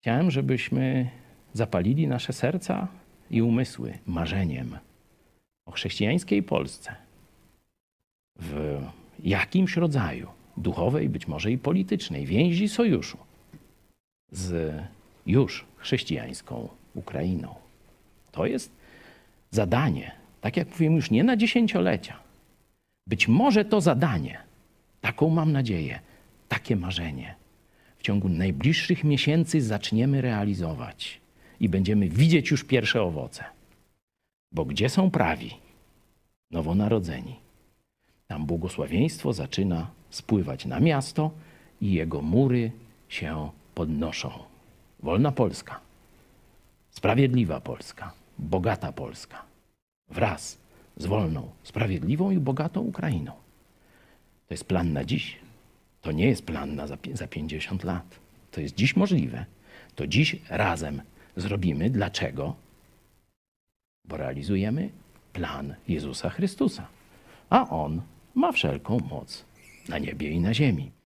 Chciałem, żebyśmy zapalili nasze serca i umysły marzeniem o chrześcijańskiej Polsce w jakimś rodzaju duchowej, być może i politycznej więzi sojuszu z już chrześcijańską Ukrainą. To jest zadanie, tak jak mówiłem, już nie na dziesięciolecia. Być może to zadanie, taką mam nadzieję, takie marzenie w ciągu najbliższych miesięcy zaczniemy realizować i będziemy widzieć już pierwsze owoce. Bo gdzie są prawi, nowonarodzeni, tam błogosławieństwo zaczyna spływać na miasto i jego mury się podnoszą. Wolna Polska, sprawiedliwa Polska, bogata Polska, wraz z wolną, sprawiedliwą i bogatą Ukrainą. To jest plan na dziś. To nie jest plan na za, za 50 lat. To jest dziś możliwe. To dziś razem zrobimy. Dlaczego? Bo realizujemy plan Jezusa Chrystusa. A On ma wszelką moc na niebie i na ziemi.